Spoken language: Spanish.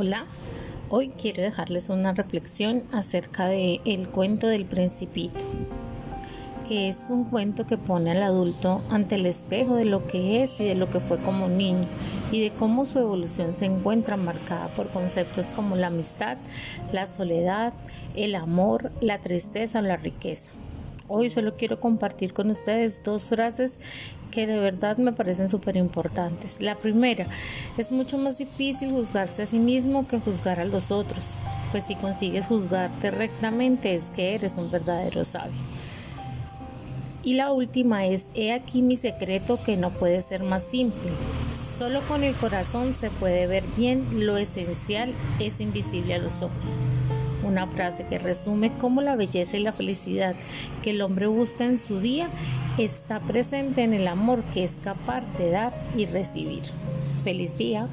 Hola, hoy quiero dejarles una reflexión acerca de el cuento del principito, que es un cuento que pone al adulto ante el espejo de lo que es y de lo que fue como niño y de cómo su evolución se encuentra marcada por conceptos como la amistad, la soledad, el amor, la tristeza o la riqueza. Hoy solo quiero compartir con ustedes dos frases que de verdad me parecen súper importantes. La primera, es mucho más difícil juzgarse a sí mismo que juzgar a los otros, pues si consigues juzgarte rectamente es que eres un verdadero sabio. Y la última es, he aquí mi secreto que no puede ser más simple. Solo con el corazón se puede ver bien, lo esencial es invisible a los ojos una frase que resume cómo la belleza y la felicidad que el hombre busca en su día está presente en el amor que es capaz de dar y recibir. Feliz día.